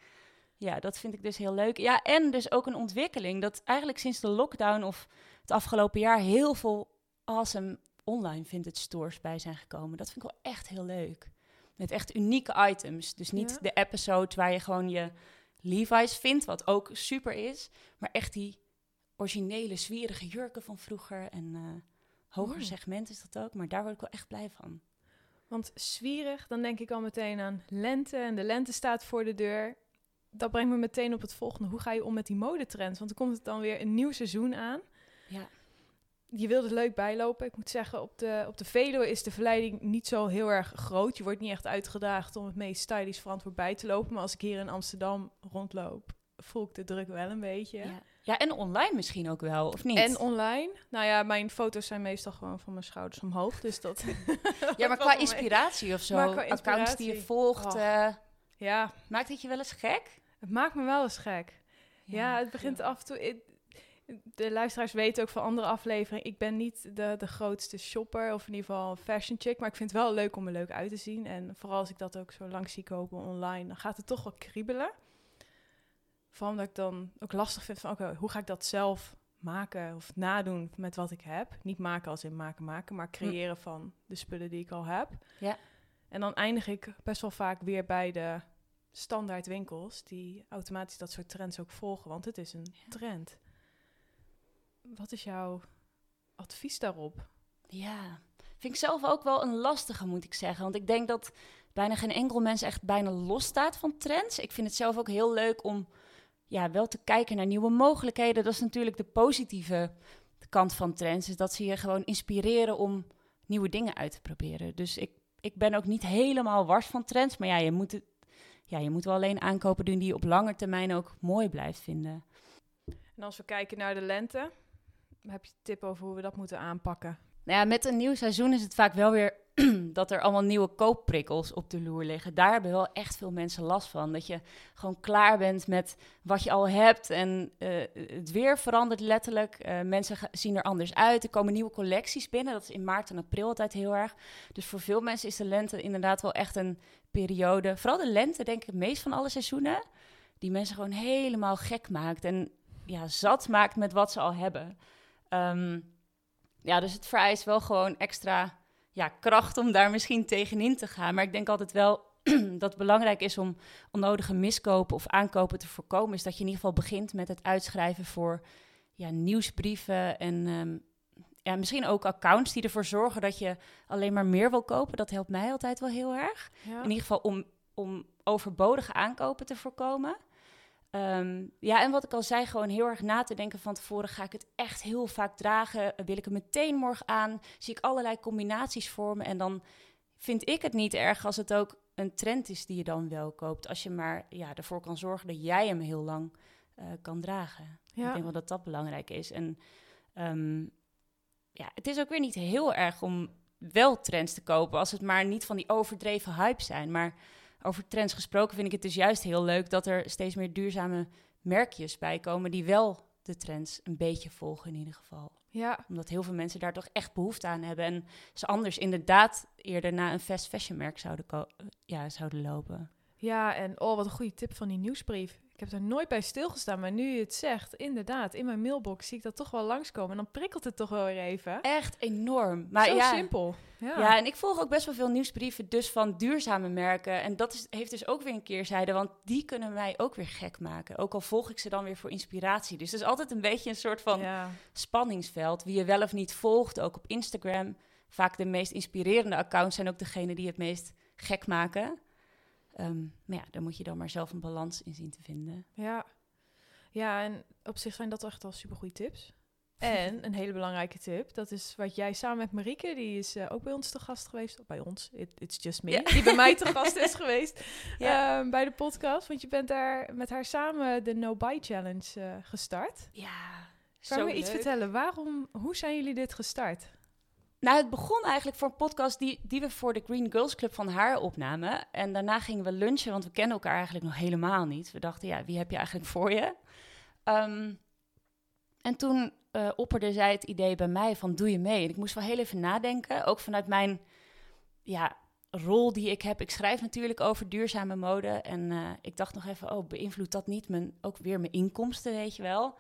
[SPEAKER 3] Ja, dat vind ik dus heel leuk. Ja, en dus ook een ontwikkeling dat eigenlijk sinds de lockdown of het afgelopen jaar heel veel awesome online vintage stores bij zijn gekomen. Dat vind ik wel echt heel leuk. Met echt unieke items. Dus niet
[SPEAKER 1] Ja.
[SPEAKER 3] de episodes waar je gewoon je Levi's vindt, wat ook super is. Maar echt die originele, zwierige jurken van vroeger. En eh hoger segment is dat ook. Maar daar word ik wel echt blij van.
[SPEAKER 1] Want zwierig, dan denk ik al meteen aan lente. En de lente staat voor de deur. Dat brengt me meteen op het volgende. Hoe ga je om met die modetrends? Want er komt het dan weer een nieuw seizoen aan. Je wilt er leuk bijlopen. Ik moet zeggen, op de, op de Veluwe is de verleiding niet zo heel erg groot. Je wordt niet echt uitgedaagd om het meest stylish verantwoord bij te lopen. Maar als ik hier in Amsterdam rondloop, voel ik de druk wel een beetje.
[SPEAKER 3] Ja. ja, en online misschien ook wel, of niet?
[SPEAKER 1] En online? Nou ja, mijn foto's zijn meestal gewoon van mijn schouders omhoog. Dus dat. *laughs* *laughs*
[SPEAKER 3] ja, maar qua inspiratie of zo,
[SPEAKER 1] qua
[SPEAKER 3] accounts die je
[SPEAKER 1] inspiratie.
[SPEAKER 3] volgt, eh,
[SPEAKER 1] Ja,
[SPEAKER 3] maakt het je wel eens gek?
[SPEAKER 1] het maakt me wel eens gek. Ja, het begint af en toe. De luisteraars weten ook van andere afleveringen. Ik ben niet de, de grootste shopper, of in ieder geval een fashion chick. Maar ik vind het wel leuk om er leuk uit te zien. En vooral als ik dat ook zo langs zie kopen online, dan gaat het toch wel kriebelen. Vooral omdat ik dan ook lastig vind van, oké, hoe ga ik dat zelf maken of nadoen met wat ik heb? Niet maken als in maken, maken, maar creëren van de spullen die ik al heb.
[SPEAKER 3] Ja.
[SPEAKER 1] En dan eindig ik best wel vaak weer bij de standaard winkels die automatisch dat soort trends ook volgen, want het is een trend. Wat is jouw advies daarop?
[SPEAKER 3] Ja, vind ik zelf ook wel een lastige, moet ik zeggen. Want ik denk dat bijna geen enkel mens echt bijna los staat van trends. Ik vind het zelf ook heel leuk om ja, wel te kijken naar nieuwe mogelijkheden. Dat is natuurlijk de positieve kant van trends. Is dat ze je gewoon inspireren om nieuwe dingen uit te proberen. Dus ik, ik ben ook niet helemaal wars van trends. Maar ja, je moet, het, ja, je moet wel alleen aankopen doen die je op lange termijn ook mooi blijft vinden.
[SPEAKER 1] En als we kijken naar de lente, heb je tip over hoe we dat moeten aanpakken?
[SPEAKER 3] Nou ja, met een nieuw seizoen is het vaak wel weer *clears throat* dat er allemaal nieuwe koopprikkels op de loer liggen. Daar hebben wel echt veel mensen last van. Dat je gewoon klaar bent met wat je al hebt. En eh, het weer verandert letterlijk. Eh, mensen zien er anders uit. Er komen nieuwe collecties binnen. Dat is in maart en april altijd heel erg. Dus voor veel mensen is de lente inderdaad wel echt een periode. Vooral de lente, denk ik, het meest van alle seizoenen. Die mensen gewoon helemaal gek maakt. En ja, zat maakt met wat ze al hebben. Ehm, ja, dus het vereist wel gewoon extra ja, kracht om daar misschien tegenin te gaan. Maar ik denk altijd wel *clears throat* dat het belangrijk is om onnodige miskopen of aankopen te voorkomen. Is dat je in ieder geval begint met het uitschrijven voor ja, nieuwsbrieven en ehm, ja, misschien ook accounts die ervoor zorgen dat je alleen maar meer wil kopen. Dat helpt mij altijd wel heel erg.
[SPEAKER 1] Ja.
[SPEAKER 3] In ieder geval om, om overbodige aankopen te voorkomen. Ehm, ja, en wat ik al zei, gewoon heel erg na te denken van tevoren. Ga ik het echt heel vaak dragen? Wil ik het meteen morgen aan? Zie ik allerlei combinaties vormen? En dan vind ik het niet erg als het ook een trend is die je dan wel koopt. Als je maar ja, ervoor kan zorgen dat jij hem heel lang eh, kan dragen. Ik denk wel dat dat belangrijk is. En ehm, ja, het is ook weer niet heel erg om wel trends te kopen... als het maar niet van die overdreven hype zijn. Maar over trends gesproken vind ik het dus juist heel leuk... dat er steeds meer duurzame merkjes bij komen... die wel de trends een beetje volgen in ieder geval.
[SPEAKER 1] ja,
[SPEAKER 3] Omdat heel veel mensen daar toch echt behoefte aan hebben... en ze anders inderdaad eerder naar een fast fashion merk zouden, ko- ja, zouden lopen.
[SPEAKER 1] ja, en oh, wat een goede tip van die nieuwsbrief. Ik heb er nooit bij stilgestaan, maar nu je het zegt, inderdaad, in mijn mailbox zie ik dat toch wel langskomen. En dan prikkelt het toch wel weer even.
[SPEAKER 3] Echt enorm. Maar
[SPEAKER 1] Zo
[SPEAKER 3] ja,
[SPEAKER 1] simpel. Ja.
[SPEAKER 3] Ja. en ik volg ook best wel veel nieuwsbrieven dus van duurzame merken. En dat is, heeft dus ook weer een keerzijde, want die kunnen mij ook weer gek maken. Ook al volg ik ze dan weer voor inspiratie. Dus het is altijd een beetje een soort van
[SPEAKER 1] ja.
[SPEAKER 3] spanningsveld. Wie je wel of niet volgt, ook op Instagram. Vaak de meest inspirerende accounts zijn ook degene die het meest gek maken. Ehm, maar ja, daar moet je dan maar zelf een balans in zien te vinden.
[SPEAKER 1] Ja. ja, en op zich zijn dat echt al supergoeie tips. En een hele belangrijke tip, dat is wat jij samen met Marieke, die is eh, ook bij ons te gast geweest. Of bij ons, it, it's just me.
[SPEAKER 3] Ja.
[SPEAKER 1] Die bij mij te gast is *laughs* geweest
[SPEAKER 3] Ja.
[SPEAKER 1] ehm, bij de podcast. Want je bent daar met haar samen de No Buy Challenge eh, gestart.
[SPEAKER 3] Ja,
[SPEAKER 1] Kan je me iets vertellen? Waarom, hoe zijn jullie dit gestart?
[SPEAKER 3] Nou, het begon eigenlijk voor een podcast die, die we voor de Green Girls Club van haar opnamen. En daarna gingen we lunchen, want we kennen elkaar eigenlijk nog helemaal niet. We dachten, ja, wie heb je eigenlijk voor je? Ehm, en toen eh, opperde zij het idee bij mij van, doe je mee? En ik moest wel heel even nadenken, ook vanuit mijn ja, rol die ik heb. Ik schrijf natuurlijk over duurzame mode. En eh, ik dacht nog even, oh, beïnvloedt dat niet mijn, ook weer mijn inkomsten, weet je wel?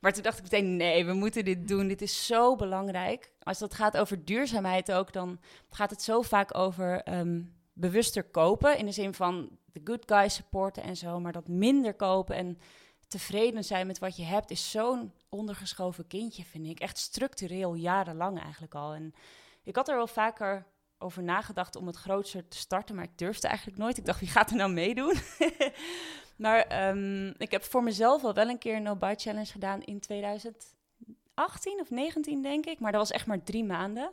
[SPEAKER 3] Maar toen dacht ik meteen, nee, we moeten dit doen. Dit is zo belangrijk. Als het gaat over duurzaamheid ook, dan gaat het zo vaak over ehm, bewuster kopen. In de zin van de good guys supporten en zo. Maar dat minder kopen en tevreden zijn met wat je hebt, is zo'n ondergeschoven kindje, vind ik. Echt structureel, jarenlang eigenlijk al. En ik had er wel vaker over nagedacht om het grootser te starten, maar ik durfde eigenlijk nooit. Ik dacht, wie gaat er nou meedoen? *laughs* maar ehm, ik heb voor mezelf al wel een keer een no-buy challenge gedaan in 2018 18 of 19, denk ik. Maar dat was echt maar drie maanden.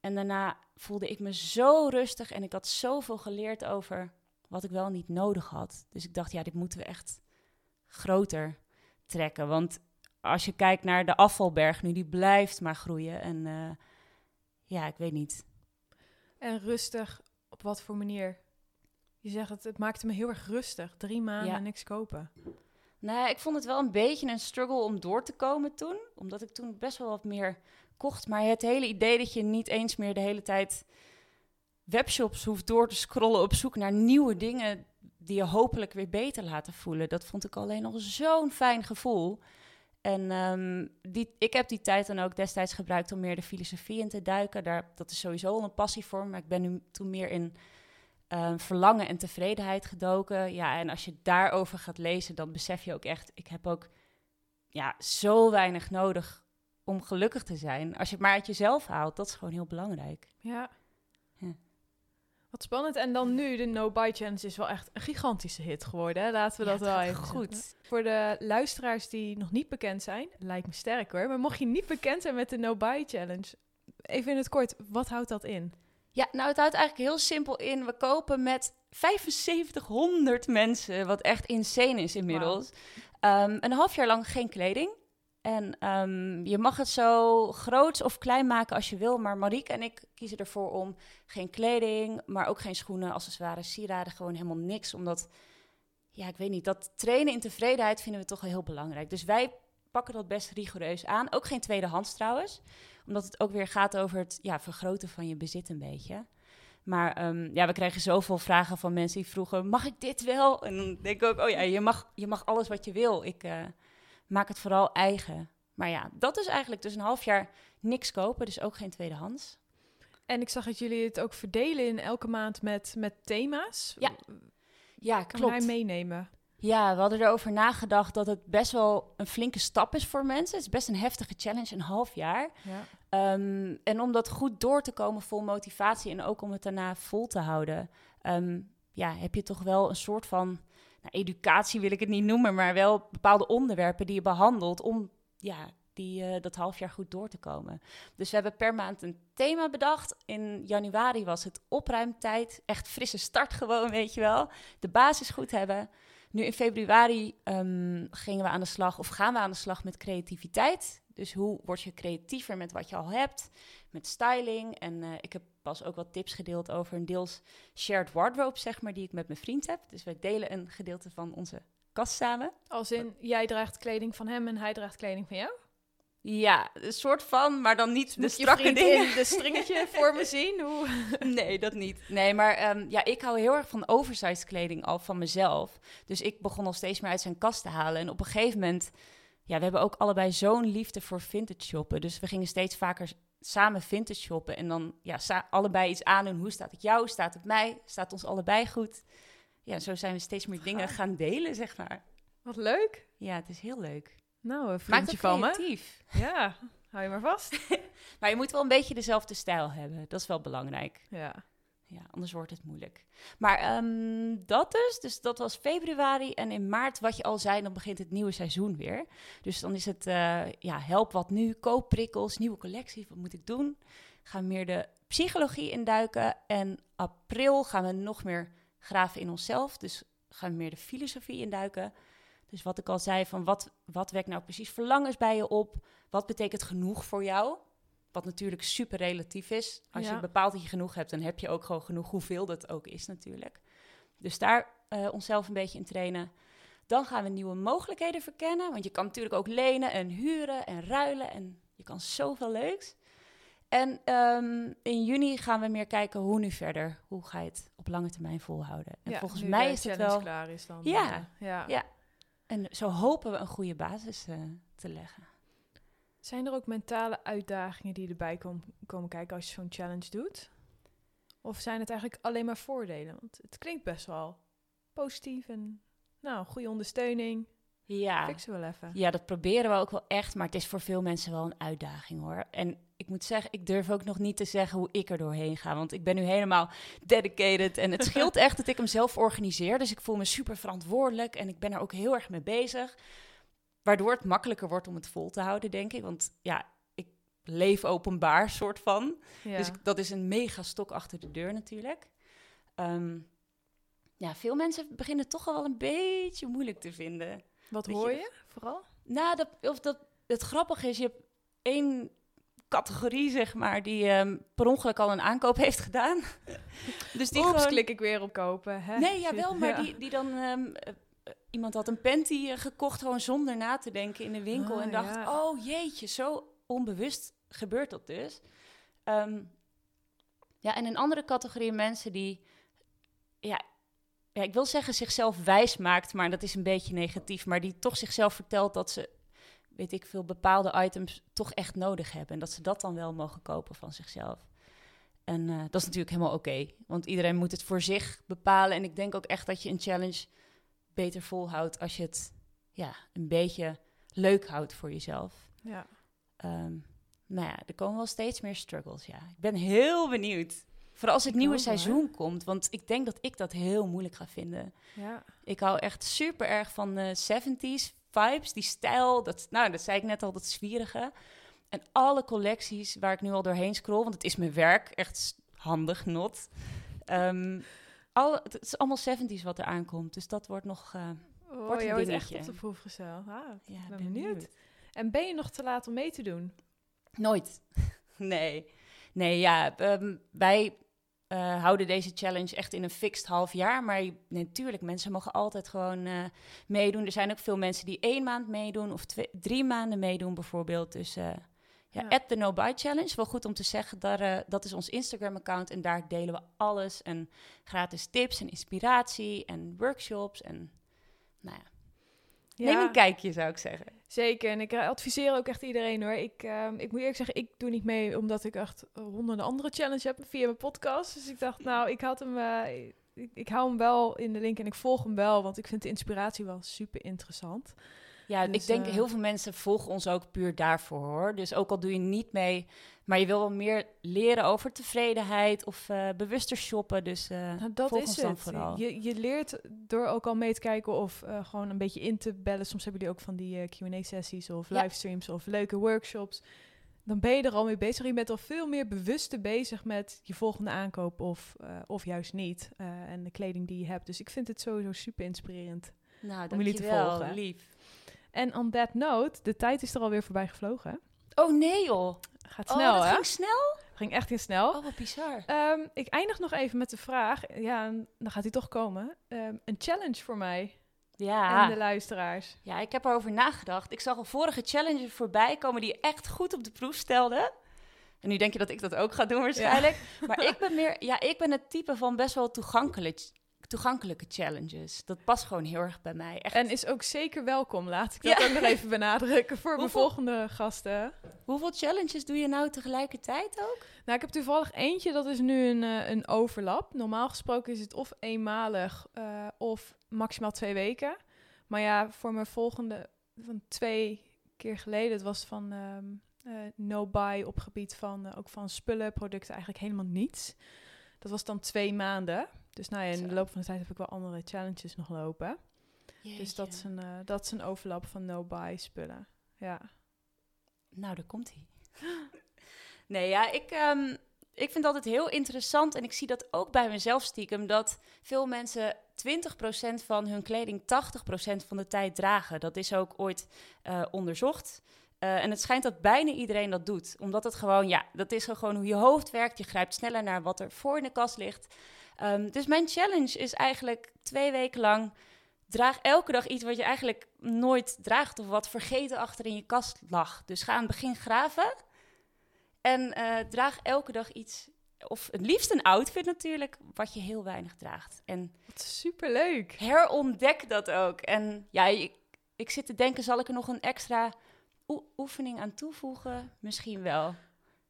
[SPEAKER 3] En daarna voelde ik me zo rustig en ik had zoveel geleerd over wat ik wel niet nodig had. Dus ik dacht, ja, dit moeten we echt groter trekken. Want als je kijkt naar de afvalberg nu, die blijft maar groeien. En eh, ja, ik weet niet.
[SPEAKER 1] En rustig, op wat voor manier? Je zegt het, het maakte me heel erg rustig. Drie maanden
[SPEAKER 3] Ja.
[SPEAKER 1] niks kopen.
[SPEAKER 3] Nou, ik vond het wel een beetje een struggle om door te komen toen. Omdat ik toen best wel wat meer kocht. Maar het hele idee dat je niet eens meer de hele tijd webshops hoeft door te scrollen op zoek naar nieuwe dingen die je hopelijk weer beter laten voelen. Dat vond ik alleen al zo'n fijn gevoel. En ehm, die, ik heb die tijd dan ook destijds gebruikt om meer de filosofie in te duiken. Daar, dat is sowieso al een passie voor maar ik ben nu toen meer in ehm, verlangen en tevredenheid gedoken. Ja, en als je daarover gaat lezen, dan besef je ook echt, ik heb ook ja, zo weinig nodig om gelukkig te zijn. Als je het maar uit jezelf haalt, dat is gewoon heel belangrijk.
[SPEAKER 1] Ja. Wat spannend. En dan nu, de No Buy Challenge is wel echt een gigantische hit geworden. Hè? Laten we
[SPEAKER 3] Ja,
[SPEAKER 1] dat wel even
[SPEAKER 3] goed.
[SPEAKER 1] Voor de luisteraars die nog niet bekend zijn, lijkt me sterk hoor. Maar mocht je niet bekend zijn met de No Buy Challenge, even in het kort, wat houdt dat in?
[SPEAKER 3] Ja, nou, het houdt eigenlijk heel simpel in. We kopen met 7500 mensen, wat echt insane is inmiddels, ehm, een half jaar lang geen kleding. En ehm, je mag het zo groot of klein maken als je wil. Maar Marieke en ik kiezen ervoor om geen kleding, maar ook geen schoenen, accessoires, sieraden, gewoon helemaal niks. Omdat, ja, ik weet niet, dat trainen in tevredenheid vinden we toch wel heel belangrijk. Dus wij pakken dat best rigoureus aan. Ook geen tweedehands trouwens omdat het ook weer gaat over het ja, vergroten van je bezit een beetje. Maar ehm, ja, we krijgen zoveel vragen van mensen die vroegen: mag ik dit wel? En dan denk ik ook: oh ja, je mag, je mag alles wat je wil. Ik eh, maak het vooral eigen. Maar ja, dat is eigenlijk dus een half jaar niks kopen, dus ook geen tweedehands.
[SPEAKER 1] En ik zag dat jullie het ook verdelen in elke maand met, met thema's.
[SPEAKER 3] Ja, Ja,
[SPEAKER 1] Kan
[SPEAKER 3] klopt.
[SPEAKER 1] hij meenemen?
[SPEAKER 3] Ja, we hadden erover nagedacht dat het best wel een flinke stap is voor mensen. Het is best een heftige challenge, een half jaar.
[SPEAKER 1] Ja.
[SPEAKER 3] Ehm, en om dat goed door te komen vol motivatie en ook om het daarna vol te houden, ehm, ja, heb je toch wel een soort van nou, educatie wil ik het niet noemen, maar wel bepaalde onderwerpen die je behandelt om ja, die, eh, dat half jaar goed door te komen. Dus we hebben per maand een thema bedacht. In januari was het opruimtijd, echt frisse start gewoon, weet je wel. De basis goed hebben. Nu in februari ehm, gingen we aan de slag, of gaan we aan de slag met creativiteit. Dus hoe word je creatiever met wat je al hebt, met styling. En eh, ik heb pas ook wat tips gedeeld over een deels shared wardrobe, zeg maar, die ik met mijn vriend heb. Dus wij delen een gedeelte van onze kast samen.
[SPEAKER 1] Als in, jij draagt kleding van hem en hij draagt kleding van jou?
[SPEAKER 3] Ja, een soort van, maar dan niet de
[SPEAKER 1] Moet
[SPEAKER 3] strakke dingen.
[SPEAKER 1] in de stringetje *laughs* voor me zien? Hoe?
[SPEAKER 3] Nee, dat niet. Nee, maar ehm, ja, ik hou heel erg van oversized kleding al van mezelf. Dus ik begon al steeds meer uit zijn kast te halen. En op een gegeven moment, ja, we hebben ook allebei zo'n liefde voor vintage shoppen. Dus we gingen steeds vaker samen vintage shoppen. En dan ja, allebei iets aandoen. Hoe staat het jou? Staat het mij? Staat ons allebei goed? Ja, zo zijn we steeds meer dingen gaan delen, zeg maar.
[SPEAKER 1] Wat leuk.
[SPEAKER 3] Ja, het is heel leuk.
[SPEAKER 1] Nou, een vriendje van me.
[SPEAKER 3] creatief.
[SPEAKER 1] Ja, hou je maar vast. *laughs*
[SPEAKER 3] Maar je moet wel een beetje dezelfde stijl hebben. Dat is wel belangrijk.
[SPEAKER 1] Ja.
[SPEAKER 3] Ja, anders wordt het moeilijk. Maar ehm, dat dus. Dus dat was februari. En in maart, wat je al zei, dan begint het nieuwe seizoen weer. Dus dan is het, eh, ja, help wat nu. Koop prikkels, nieuwe collectie. Wat moet ik doen? Gaan meer de psychologie induiken. En april gaan we nog meer graven in onszelf. Dus gaan we meer de filosofie induiken. Dus wat ik al zei, van wat, wat wekt nou precies verlangens bij je op? Wat betekent genoeg voor jou? Wat natuurlijk super relatief is. Als
[SPEAKER 1] Ja.
[SPEAKER 3] je bepaalt dat je genoeg hebt, dan heb je ook gewoon genoeg, hoeveel dat ook is natuurlijk. Dus daar eh, onszelf een beetje in trainen. Dan gaan we nieuwe mogelijkheden verkennen. Want je kan natuurlijk ook lenen en huren en ruilen. En je kan zoveel leuks. En ehm, in juni gaan we meer kijken hoe nu verder. Hoe ga je het op lange termijn volhouden? En
[SPEAKER 1] Ja,
[SPEAKER 3] volgens mij is het wel...
[SPEAKER 1] klaar is dan.
[SPEAKER 3] Ja.
[SPEAKER 1] eh, ja.
[SPEAKER 3] Ja. En zo hopen we een goede basis eh, te leggen.
[SPEAKER 1] Zijn er ook mentale uitdagingen die erbij kom- komen kijken als je zo'n challenge doet? Of zijn het eigenlijk alleen maar voordelen? Want het klinkt best wel positief en nou, goede ondersteuning.
[SPEAKER 3] Ja.
[SPEAKER 1] Fix wel even.
[SPEAKER 3] Ja, dat proberen we ook wel echt, maar het is voor veel mensen wel een uitdaging hoor. En ik moet zeggen, ik durf ook nog niet te zeggen hoe ik er doorheen ga, want ik ben nu helemaal dedicated. En het scheelt *laughs* echt dat ik hem zelf organiseer, dus ik voel me super verantwoordelijk en ik ben er ook heel erg mee bezig. Waardoor het makkelijker wordt om het vol te houden, denk ik. Want ja, ik leef openbaar, soort van.
[SPEAKER 1] Ja.
[SPEAKER 3] Dus dat is een mega stok achter de deur natuurlijk. Ehm, ja, veel mensen beginnen toch al wel een beetje moeilijk te vinden.
[SPEAKER 1] Wat hoor
[SPEAKER 3] je-
[SPEAKER 1] je vooral?
[SPEAKER 3] Nou, dat, of dat, het grappige is, je hebt één categorie, zeg maar, die ehm, per ongeluk al een aankoop heeft gedaan. *laughs* dus die
[SPEAKER 1] Oeps,
[SPEAKER 3] gewoon...
[SPEAKER 1] klik ik weer op kopen. Hè?
[SPEAKER 3] Nee, ja,
[SPEAKER 1] Shit.
[SPEAKER 3] wel, *laughs* maar
[SPEAKER 1] Ja.
[SPEAKER 3] die, die dan... ehm, eh, eh, iemand had een panty eh, gekocht, gewoon zonder na te denken in de winkel.
[SPEAKER 1] Ah,
[SPEAKER 3] en dacht,
[SPEAKER 1] ja.
[SPEAKER 3] oh jeetje, zo onbewust gebeurt dat dus. Ehm, ja, en een andere categorie mensen die... Ja, ja, ik wil zeggen zichzelf wijs maakt, maar dat is een beetje negatief. Maar die toch zichzelf vertelt dat ze, weet ik veel, bepaalde items toch echt nodig hebben. En dat ze dat dan wel mogen kopen van zichzelf. En eh, dat is natuurlijk helemaal oké. want iedereen moet het voor zich bepalen. En ik denk ook echt dat je een challenge beter volhoudt als je het ja, een beetje leuk houdt voor jezelf.
[SPEAKER 1] Ja.
[SPEAKER 3] Ehm, nou ja, er komen wel steeds meer struggles, ja. Ik ben heel benieuwd. Vooral als het nieuwe
[SPEAKER 1] ook,
[SPEAKER 3] seizoen komt. Want ik denk dat ik dat heel moeilijk ga vinden.
[SPEAKER 1] Ja.
[SPEAKER 3] Ik hou echt super erg van de 70s vibes, die stijl. Dat, nou, dat zei ik net al, dat zwierige. En alle collecties waar ik nu al doorheen scroll, want het is mijn werk, echt handig, not. Ehm, al, het is allemaal 70s wat er aankomt, dus dat wordt nog...
[SPEAKER 1] Oh,
[SPEAKER 3] Wordt
[SPEAKER 1] jij wordt echt op de proef gesteld. Ah,
[SPEAKER 3] ja,
[SPEAKER 1] ben benieuwd. En ben je nog te laat om mee te doen?
[SPEAKER 3] Nooit. *laughs* nee. Nee, ja, ehm, wij eh, houden deze challenge echt in een fixed half jaar. Maar je- natuurlijk, mensen mogen altijd gewoon eh, meedoen. Er zijn ook veel mensen die één maand meedoen of twee, drie maanden meedoen bijvoorbeeld. Dus ja,
[SPEAKER 1] Ja.
[SPEAKER 3] at the No Buy Challenge, wel goed om te zeggen. Daar, eh, dat is ons Instagram-account en daar delen we alles. En gratis tips en inspiratie en workshops en... Nou ja, neem een kijkje zou ik zeggen.
[SPEAKER 1] Zeker, en ik eh, adviseer ook echt iedereen hoor. Ik, ehm, ik moet eerlijk zeggen, ik doe niet mee omdat ik echt honderden andere challenges heb via mijn podcast. Dus ik dacht, nou, ik had hem, eh, ik, ik hou hem wel in de link en ik volg hem wel, want ik vind de inspiratie wel super interessant.
[SPEAKER 3] Ja,
[SPEAKER 1] Dus,
[SPEAKER 3] ik denk
[SPEAKER 1] eh,
[SPEAKER 3] heel veel mensen volgen ons ook puur daarvoor hoor. Dus ook al doe je niet mee, maar je wil wel meer leren over tevredenheid of eh, bewuster shoppen. Dus
[SPEAKER 1] Nou, dat is het.
[SPEAKER 3] vooral.
[SPEAKER 1] Je, je leert door ook al mee te kijken of gewoon een beetje in te bellen. Soms hebben jullie ook van die Q&A-sessies of
[SPEAKER 3] Ja.
[SPEAKER 1] livestreams of leuke workshops. Dan ben je er al mee bezig. Je bent al veel meer bewuster bezig met je volgende aankoop of, of juist niet. en de kleding die je hebt. Dus ik vind het sowieso super inspirerend.
[SPEAKER 3] nou,
[SPEAKER 1] om jullie te volgen.
[SPEAKER 3] lief.
[SPEAKER 1] En on that note, de tijd is er alweer voorbij gevlogen. hè?
[SPEAKER 3] Oh nee joh.
[SPEAKER 1] Gaat
[SPEAKER 3] Oh,
[SPEAKER 1] snel,
[SPEAKER 3] dat
[SPEAKER 1] hè?
[SPEAKER 3] ging snel?
[SPEAKER 1] Ging echt heel snel.
[SPEAKER 3] Oh, wat bizar.
[SPEAKER 1] Ehm, ik eindig nog even met de vraag. Ja, dan gaat hij toch komen. Ehm, een challenge voor mij
[SPEAKER 3] Ja.
[SPEAKER 1] en de luisteraars.
[SPEAKER 3] ja, ik heb erover nagedacht. Ik zag al vorige challenges voorbij komen die echt goed op de proef stelden. En nu denk je dat ik dat ook ga doen waarschijnlijk. Maar ik ben meer, ja, ik ben het type van best wel toegankelijk, toegankelijke challenges. Dat past gewoon heel erg bij mij. Echt.
[SPEAKER 1] En is ook zeker welkom. Laat ik dat
[SPEAKER 3] Ja.
[SPEAKER 1] ook nog even benadrukken voor mijn volgende gasten.
[SPEAKER 3] Hoeveel challenges doe je nou tegelijkertijd ook?
[SPEAKER 1] Nou, ik heb toevallig eentje, dat is nu een, eh, een overlap. Normaal gesproken is het of eenmalig eh, of maximaal twee weken. Maar ja, voor mijn volgende, van twee keer geleden, het was van ehm, eh, no buy op gebied van ook van spullen, producten, eigenlijk helemaal niets. Dat was dan twee maanden. Dus nou ja, in de loop van de tijd heb ik wel andere challenges nog lopen. Dus dat is, een, eh, dat is een overlap van no buy spullen. Ja.
[SPEAKER 3] Nou, daar komt hij. *laughs* nee, ja, ik, ehm, ik vind het altijd heel interessant en ik zie dat ook bij mezelf stiekem, dat veel mensen 20% van hun kleding 80% van de tijd dragen. Dat is ook ooit eh, onderzocht. Eh, en het schijnt dat bijna iedereen dat doet. Omdat het gewoon, ja, dat is gewoon hoe je hoofd werkt. Je grijpt sneller naar wat er voor in de kast ligt. Ehm, dus mijn challenge is eigenlijk twee weken lang draag elke dag iets wat je eigenlijk nooit draagt of wat vergeten achter in je kast lag. Dus ga aan het begin graven en eh, draag elke dag iets, of het liefst een outfit natuurlijk, wat je heel weinig draagt. En
[SPEAKER 1] Wat superleuk.
[SPEAKER 3] herontdek dat ook. En ja, ik, ik zit te denken, zal ik er nog een extra oe- oefening aan toevoegen? Misschien wel.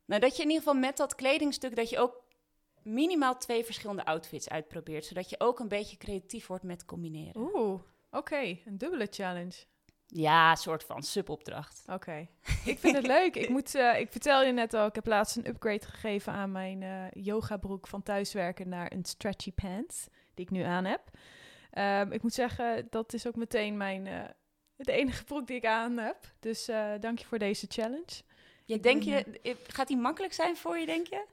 [SPEAKER 3] Nou, dat je in ieder geval met dat kledingstuk, dat je ook minimaal twee verschillende outfits uitprobeert. Zodat je ook een beetje creatief wordt met combineren.
[SPEAKER 1] Oeh, oké. Een dubbele challenge.
[SPEAKER 3] Ja, soort van subopdracht.
[SPEAKER 1] Oké. ik vind het leuk. Ik, moet, eh, ik vertel je net al, ik heb laatst een upgrade gegeven aan mijn eh yoga broek van thuiswerken naar een stretchy pants, die ik nu aan heb. Ehm, ik moet zeggen, dat is ook meteen mijn, eh, het enige broek die ik aan heb. Dus dank je voor deze challenge. Ik
[SPEAKER 3] denk je, gaat die makkelijk zijn voor je, denk je?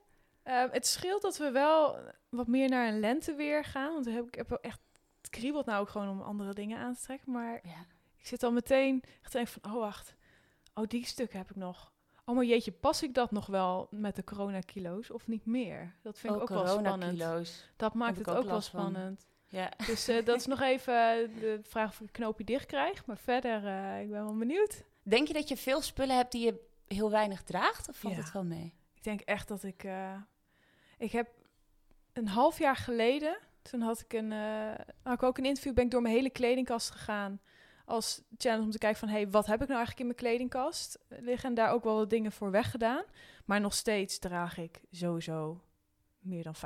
[SPEAKER 1] Eh, het scheelt dat we wel wat meer naar een lenteweer gaan. Want heb ik heb wel echt, het kriebelt nou ook gewoon om andere dingen aan te trekken. Maar
[SPEAKER 3] Ja.
[SPEAKER 1] ik zit al meteen echt te denken van, oh wacht, oh die stukken heb ik nog. Oh maar jeetje, pas ik dat nog wel met de coronakilo's of niet meer? Dat vind ik ook wel spannend.
[SPEAKER 3] kilo's.
[SPEAKER 1] Dat maakt het
[SPEAKER 3] ook
[SPEAKER 1] ook wel
[SPEAKER 3] van.
[SPEAKER 1] spannend.
[SPEAKER 3] Ja.
[SPEAKER 1] Dus eh, dat is nog *laughs* even de vraag of ik een knoopje dicht krijg. Maar verder, eh, ik ben wel benieuwd.
[SPEAKER 3] Denk je dat je veel spullen hebt die je heel weinig draagt? Of valt
[SPEAKER 1] Ja.
[SPEAKER 3] het wel mee?
[SPEAKER 1] Ik denk echt dat ik... eh, ik heb een half jaar geleden... Toen had ik een... eh, had ik ook een interview. Ben ik door mijn hele kledingkast gegaan. Als challenge om te kijken van... hey, wat heb ik nou eigenlijk in mijn kledingkast liggen? En daar ook wel wat dingen voor weggedaan. Maar nog steeds draag ik sowieso meer dan 50%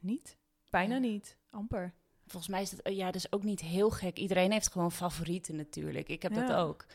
[SPEAKER 1] niet. Bijna
[SPEAKER 3] Ja.
[SPEAKER 1] niet. Amper.
[SPEAKER 3] Volgens mij is het ja, dus ook niet heel gek. Iedereen heeft gewoon favorieten natuurlijk. Ik heb dat ook.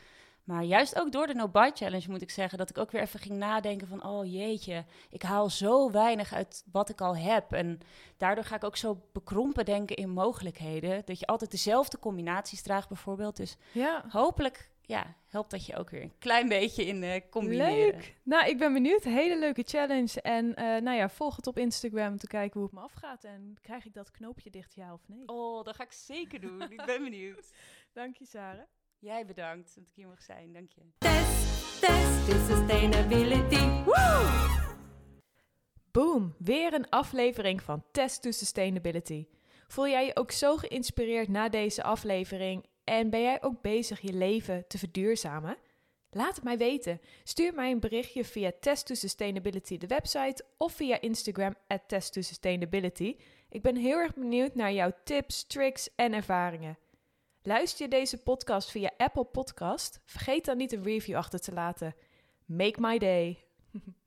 [SPEAKER 3] Maar juist ook door de No Buy Challenge moet ik zeggen dat ik ook weer even ging nadenken van oh jeetje, ik haal zo weinig uit wat ik al heb en daardoor ga ik ook zo bekrompen denken in mogelijkheden dat je altijd dezelfde combinaties draagt bijvoorbeeld. Dus
[SPEAKER 1] Ja.
[SPEAKER 3] hopelijk ja, helpt dat je ook weer een klein beetje in eh combineren.
[SPEAKER 1] Leuk. Nou, ik ben benieuwd. Hele leuke challenge. En eh, nou ja, volg het op Instagram om te kijken hoe het me afgaat. En krijg ik dat knoopje dicht, ja of nee?
[SPEAKER 3] Oh, dat ga ik zeker doen. ik ben *laughs* benieuwd.
[SPEAKER 1] Dank je, Sarah.
[SPEAKER 3] Jij bedankt dat ik hier mag zijn. Dank je.
[SPEAKER 2] Test, test to sustainability.
[SPEAKER 4] Boom, weer een aflevering van Test to Sustainability. Voel jij je ook zo geïnspireerd na deze aflevering en ben jij ook bezig je leven te verduurzamen? Laat het mij weten. Stuur mij een berichtje via Test to Sustainability, de website, of via Instagram at Test to Sustainability. Ik ben heel erg benieuwd naar jouw tips, tricks en ervaringen. Luister je deze podcast via Apple Podcast? Vergeet dan niet een review achter te laten. Make my day. *laughs*